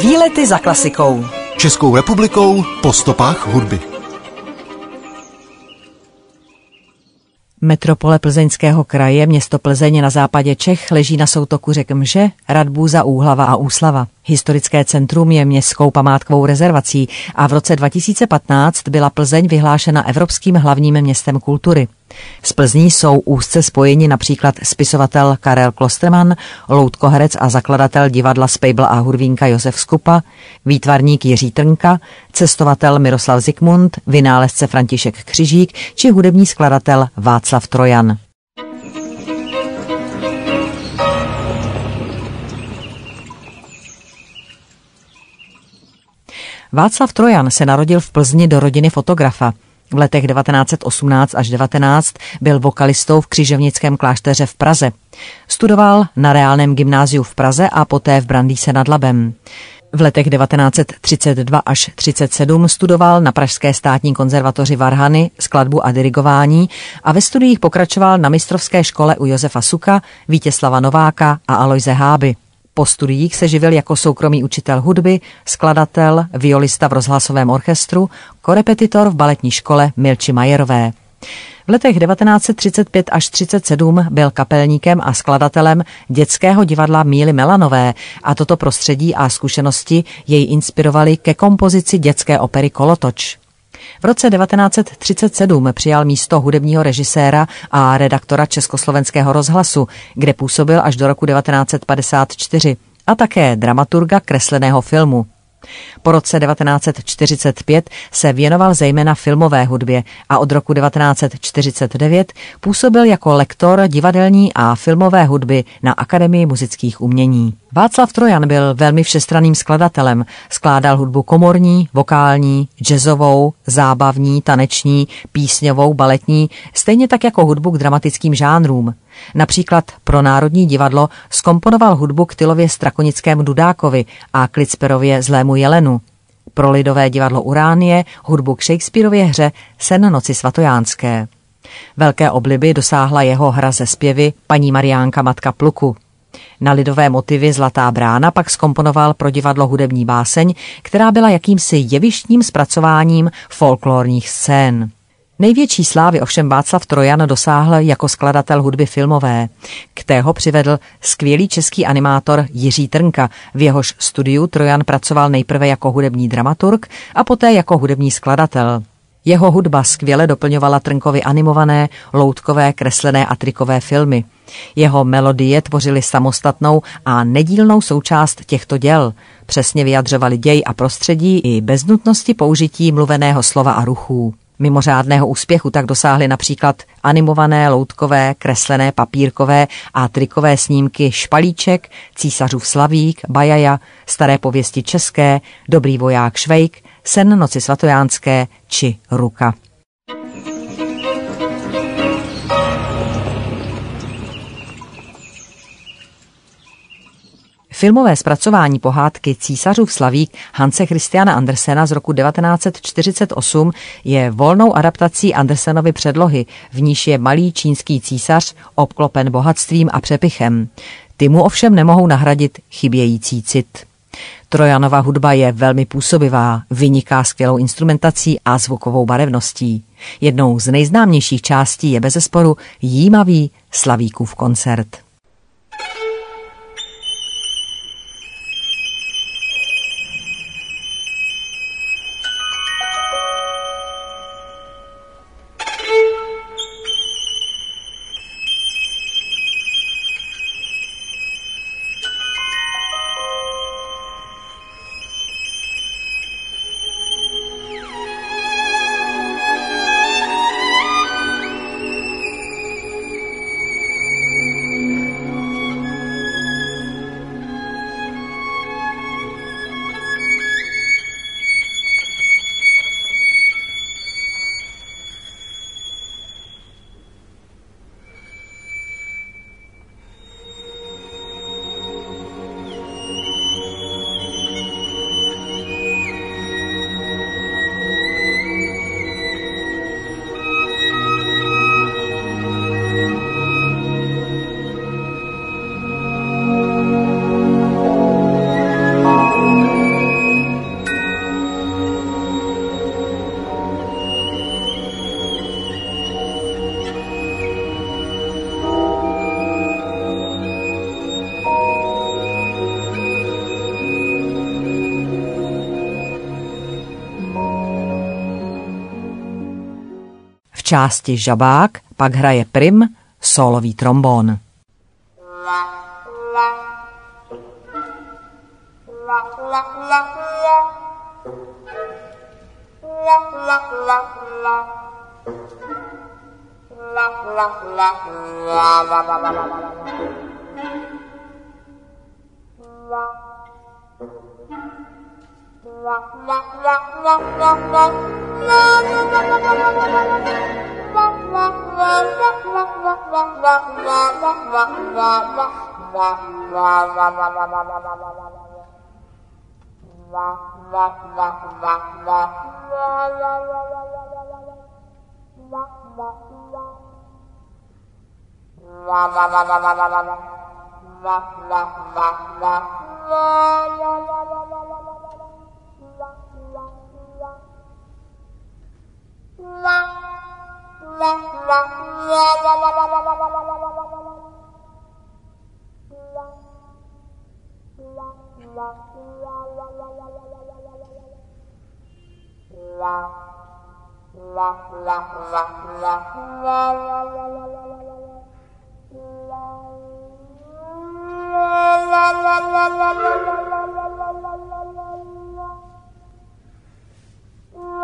Výlety za klasikou. Českou republikou po stopách hudby. Metropole plzeňského kraje, město Plzeň na západě Čech, leží na soutoku řek Mže, Radbůza, Úhlava a Úslava. Historické centrum je městskou památkovou rezervací a v roce 2015 byla Plzeň vyhlášena Evropským hlavním městem kultury. Z Plzní jsou úzce spojeni například spisovatel Karel Klosterman, loutkoherec a zakladatel divadla Spejbl a Hurvínka Josef Skupa, výtvarník Jiří Trnka, cestovatel Miroslav Zikmund, vynálezce František Křižík či hudební skladatel Václav Trojan. Václav Trojan se narodil v Plzni do rodiny fotografa. V letech 1918 až 19 byl vokalistou v křižovnickém klášteře v Praze. Studoval na reálném gymnáziu v Praze a poté v Brandýse nad Labem. V letech 1932 až 37 studoval na Pražské státní konzervatoři Varhany skladbu a dirigování a ve studiích pokračoval na mistrovské škole u Josefa Suka, Vítězslava Nováka a Alojze Háby. Po studiích se živil jako soukromý učitel hudby, skladatel, violista v rozhlasovém orchestru, korepetitor v baletní škole Milči Majerové. V letech 1935 až 37 byl kapelníkem a skladatelem dětského divadla Míly Melanové a toto prostředí a zkušenosti jej inspirovaly ke kompozici dětské opery Kolotoč. V roce 1937 přijal místo hudebního režiséra a redaktora Československého rozhlasu, kde působil až do roku 1954 a také dramaturga kresleného filmu. Po roce 1945 se věnoval zejména filmové hudbě a od roku 1949 působil jako lektor divadelní a filmové hudby na Akademii muzických umění. Václav Trojan byl velmi všestranným skladatelem. Skládal hudbu komorní, vokální, jazzovou, zábavní, taneční, písňovou, baletní, stejně tak jako hudbu k dramatickým žánrům. Například pro Národní divadlo skomponoval hudbu k Tylově Strakonickému Dudákovi a Klicperově Zlému Jelenu. Pro Lidové divadlo Uránie hudbu k Shakespeareově hře Sen noci svatojánské. Velké obliby dosáhla jeho hra ze zpěvy paní Mariánka Matka Pluku. Na lidové motivy Zlatá brána pak skomponoval pro divadlo hudební báseň, která byla jakýmsi jevištním zpracováním folklorních scén. Největší slávy ovšem Václav Trojan dosáhl jako skladatel hudby filmové. K tého přivedl skvělý český animátor Jiří Trnka. V jehož studiu Trojan pracoval nejprve jako hudební dramaturg a poté jako hudební skladatel. Jeho hudba skvěle doplňovala Trnkovi animované, loutkové, kreslené a trikové filmy. Jeho melodie tvořily samostatnou a nedílnou součást těchto děl. Přesně vyjadřovali děj a prostředí i bez nutnosti použití mluveného slova a ruchů. Mimořádného úspěchu tak dosáhly například animované, loutkové, kreslené, papírkové a trikové snímky Špalíček, Císařův Slavík, Bajaja, Staré pověsti české, Dobrý voják Švejk, Sen noci svatojánské či Ruka. Filmové zpracování pohádky Císařův slavík Hanse Christiana Andersena z roku 1948 je volnou adaptací Andersenovy předlohy, v níž je malý čínský císař obklopen bohatstvím a přepichem. Ty mu ovšem nemohou nahradit chybějící cit. Trojanova hudba je velmi působivá, vyniká skvělou instrumentací a zvukovou barevností. Jednou z nejznámějších částí je bezesporu jímavý Slavíkův koncert. Části žabák pak hraje prim, solový trombón. Wow, la la la la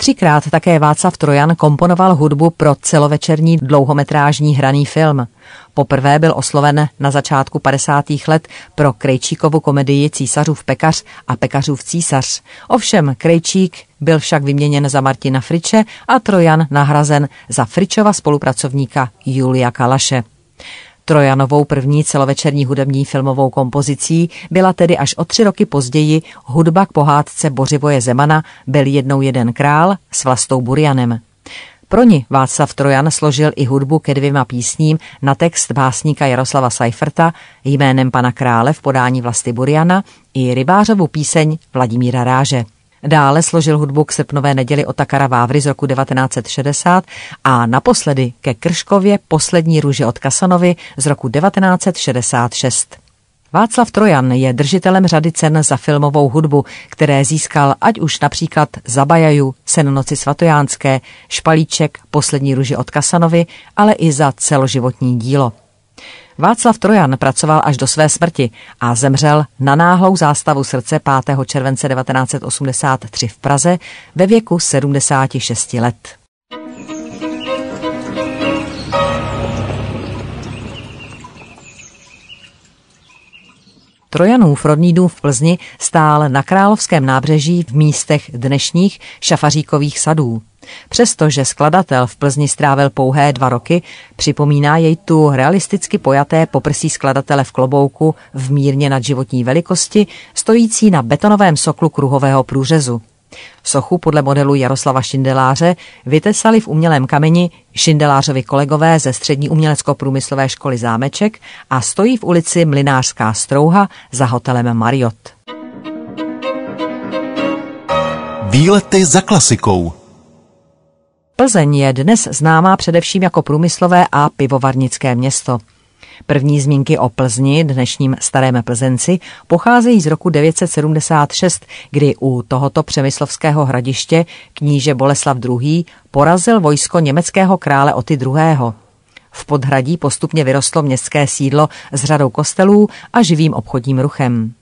Třikrát také Václav Trojan komponoval hudbu pro celovečerní dlouhometrážní hraný film. Poprvé byl osloven na začátku 50. let pro Krejčíkovu komedii Císařův pekař a Pekařův císař. Ovšem Krejčík byl však vyměněn za Martina Friče a Trojan nahrazen za Fričova spolupracovníka Julia Kalaše. Trojanovou první celovečerní hudební filmovou kompozicí byla tedy až o tři roky později hudba k pohádce Bořivoje Zemana Byl jednou jeden král s Vlastou Burianem. Pro ní Václav Trojan složil i hudbu ke dvěma písním na text básníka Jaroslava Seiferta jménem pana krále v podání Vlasty Buriana i rybářovu píseň Vladimíra Ráže. Dále složil hudbu k srpnové neděli Otakara Vávry z roku 1960 a naposledy ke Krškově poslední růže od Kasanovi z roku 1966. Václav Trojan je držitelem řady cen za filmovou hudbu, které získal ať už například za Bajaju, Sen noci svatojánské, Špalíček, Poslední růže od Kasanovi, ale i za celoživotní dílo. Václav Trojan pracoval až do své smrti a zemřel na náhlou zástavu srdce 5. července 1983 v Praze ve věku 76 let. Trojanův rodný dům v Plzni stál na Královském nábřeží v místech dnešních šafaříkových sadů. Přestože skladatel v Plzni strávil pouhé dva roky, připomíná jej tu realisticky pojaté poprsí skladatele v klobouku v mírně nadživotní velikosti, stojící na betonovém soklu kruhového průřezu. Sochu podle modelu Jaroslava Šindeláře vytesali v umělém kameni Šindelářovi kolegové ze střední umělecko-průmyslové školy Zámeček a stojí v ulici Mlinářská strouha za hotelem Mariot. Výlety za klasikou Plzeň je dnes známá především jako průmyslové a pivovarnické město. První zmínky o Plzni, dnešním starém Plzenci, pocházejí z roku 976, kdy u tohoto přemyslovského hradiště kníže Boleslav II. porazil vojsko německého krále Oty II. V podhradí postupně vyrostlo městské sídlo s řadou kostelů a živým obchodním ruchem.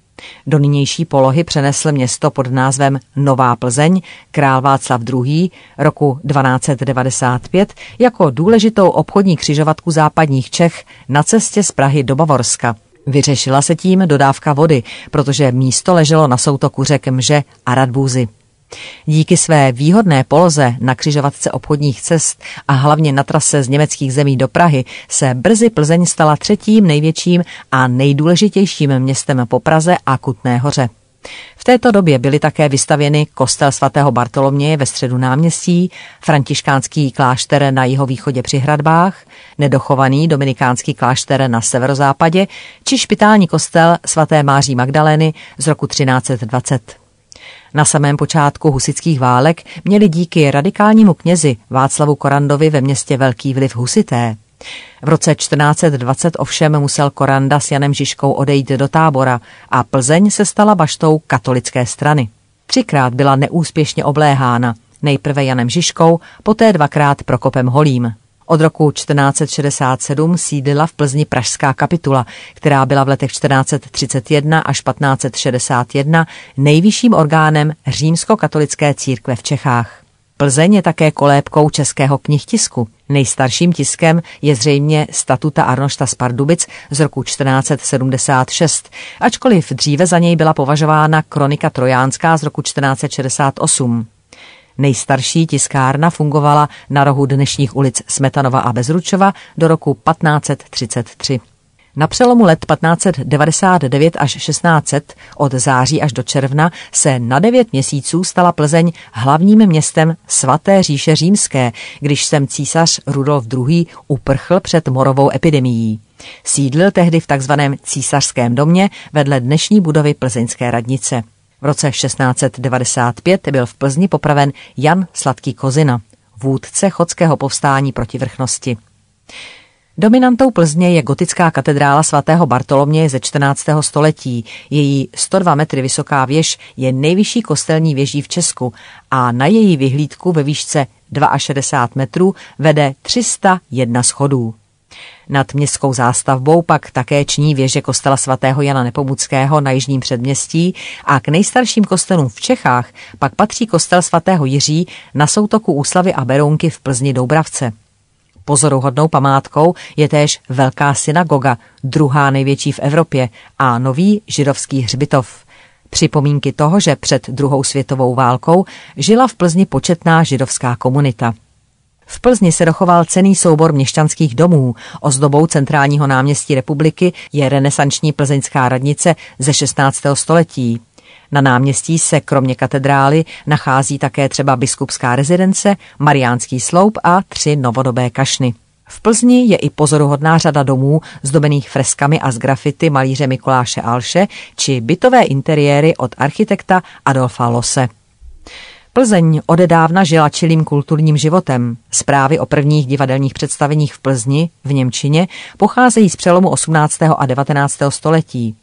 Do nynější polohy přenesl město pod názvem Nová Plzeň král Václav II. roku 1295 jako důležitou obchodní křižovatku západních Čech na cestě z Prahy do Bavorska. Vyřešila se tím dodávka vody, protože místo leželo na soutoku řek Mže a Radbůzy. Díky své výhodné poloze na křižovatce obchodních cest a hlavně na trase z německých zemí do Prahy se brzy Plzeň stala třetím největším a nejdůležitějším městem po Praze a Kutné hoře. V této době byly také vystavěny kostel svatého Bartoloměje ve středu náměstí, františkánský klášter na jihovýchodě při hradbách, nedochovaný dominikánský klášter na severozápadě či špitální kostel svaté Máří Magdalény z roku 1320. Na samém počátku husických válek měli díky radikálnímu knězi Václavu Korandovi ve městě velký vliv husité. V roce 1420 ovšem musel Koranda s Janem Žižkou odejít do tábora a Plzeň se stala baštou katolické strany. Třikrát byla neúspěšně obléhána, nejprve Janem Žižkou, poté dvakrát Prokopem Holím. Od roku 1467 sídlila v Plzni Pražská kapitula, která byla v letech 1431 až 1561 nejvyšším orgánem římskokatolické církve v Čechách. Plzeň je také kolébkou českého knihtisku. Nejstarším tiskem je zřejmě statuta Arnošta z Pardubic z roku 1476, ačkoliv dříve za něj byla považována kronika trojánská z roku 1468. Nejstarší tiskárna fungovala na rohu dnešních ulic Smetanova a Bezručova do roku 1533. Na přelomu let 1599 až 1600 od září až do června se na devět měsíců stala Plzeň hlavním městem svaté říše římské, když sem císař Rudolf II. uprchl před morovou epidemií. Sídlil tehdy v takzvaném císařském domě vedle dnešní budovy plzeňské radnice. V roce 1695 byl v Plzni popraven Jan Sladký Kozina, vůdce chodského povstání proti vrchnosti. Dominantou Plzně je gotická katedrála svatého Bartoloměje ze 14. století. Její 102 metry vysoká věž je nejvyšší kostelní věží v Česku a na její vyhlídku ve výšce 62 metrů vede 301 schodů. Nad městskou zástavbou pak také ční věže kostela svatého Jana Nepomuckého na jižním předměstí a k nejstarším kostelům v Čechách pak patří kostel svatého Jiří na soutoku Úslavy a Berounky v Plzni Doubravce. Pozoruhodnou památkou je též Velká synagoga, druhá největší v Evropě, a nový židovský hřbitov. Připomínky toho, že před druhou světovou válkou žila v Plzni početná židovská komunita. V Plzni se dochoval cený soubor měšťanských domů. Ozdobou centrálního náměstí republiky je renesanční plzeňská radnice ze 16. století. Na náměstí se kromě katedrály nachází také třeba biskupská rezidence, mariánský sloup a tři novodobé kašny. V Plzni je i pozoruhodná řada domů zdobených freskami a z grafity malíře Mikuláše Alše či bytové interiéry od architekta Adolfa Lose. Plzeň odedávna žila čilým kulturním životem. Zprávy o prvních divadelních představeních v Plzni v Němčině pocházejí z přelomu 18. a 19. století.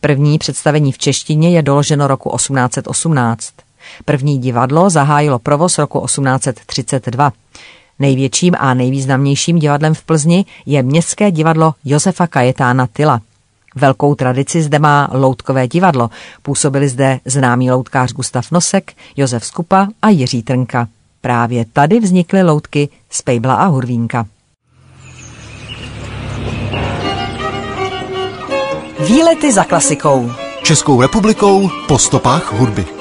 První představení v češtině je doloženo roku 1818. První divadlo zahájilo provoz roku 1832. Největším a nejvýznamnějším divadlem v Plzni je Městské divadlo Josefa Kajetána Tyla. Velkou tradici zde má loutkové divadlo. Působili zde známý loutkář Gustav Nosek, Josef Skupa a Jiří Trnka. Právě tady vznikly loutky z Pejbla a Hurvínka. Výlety za klasikou. Českou republikou po stopách hudby.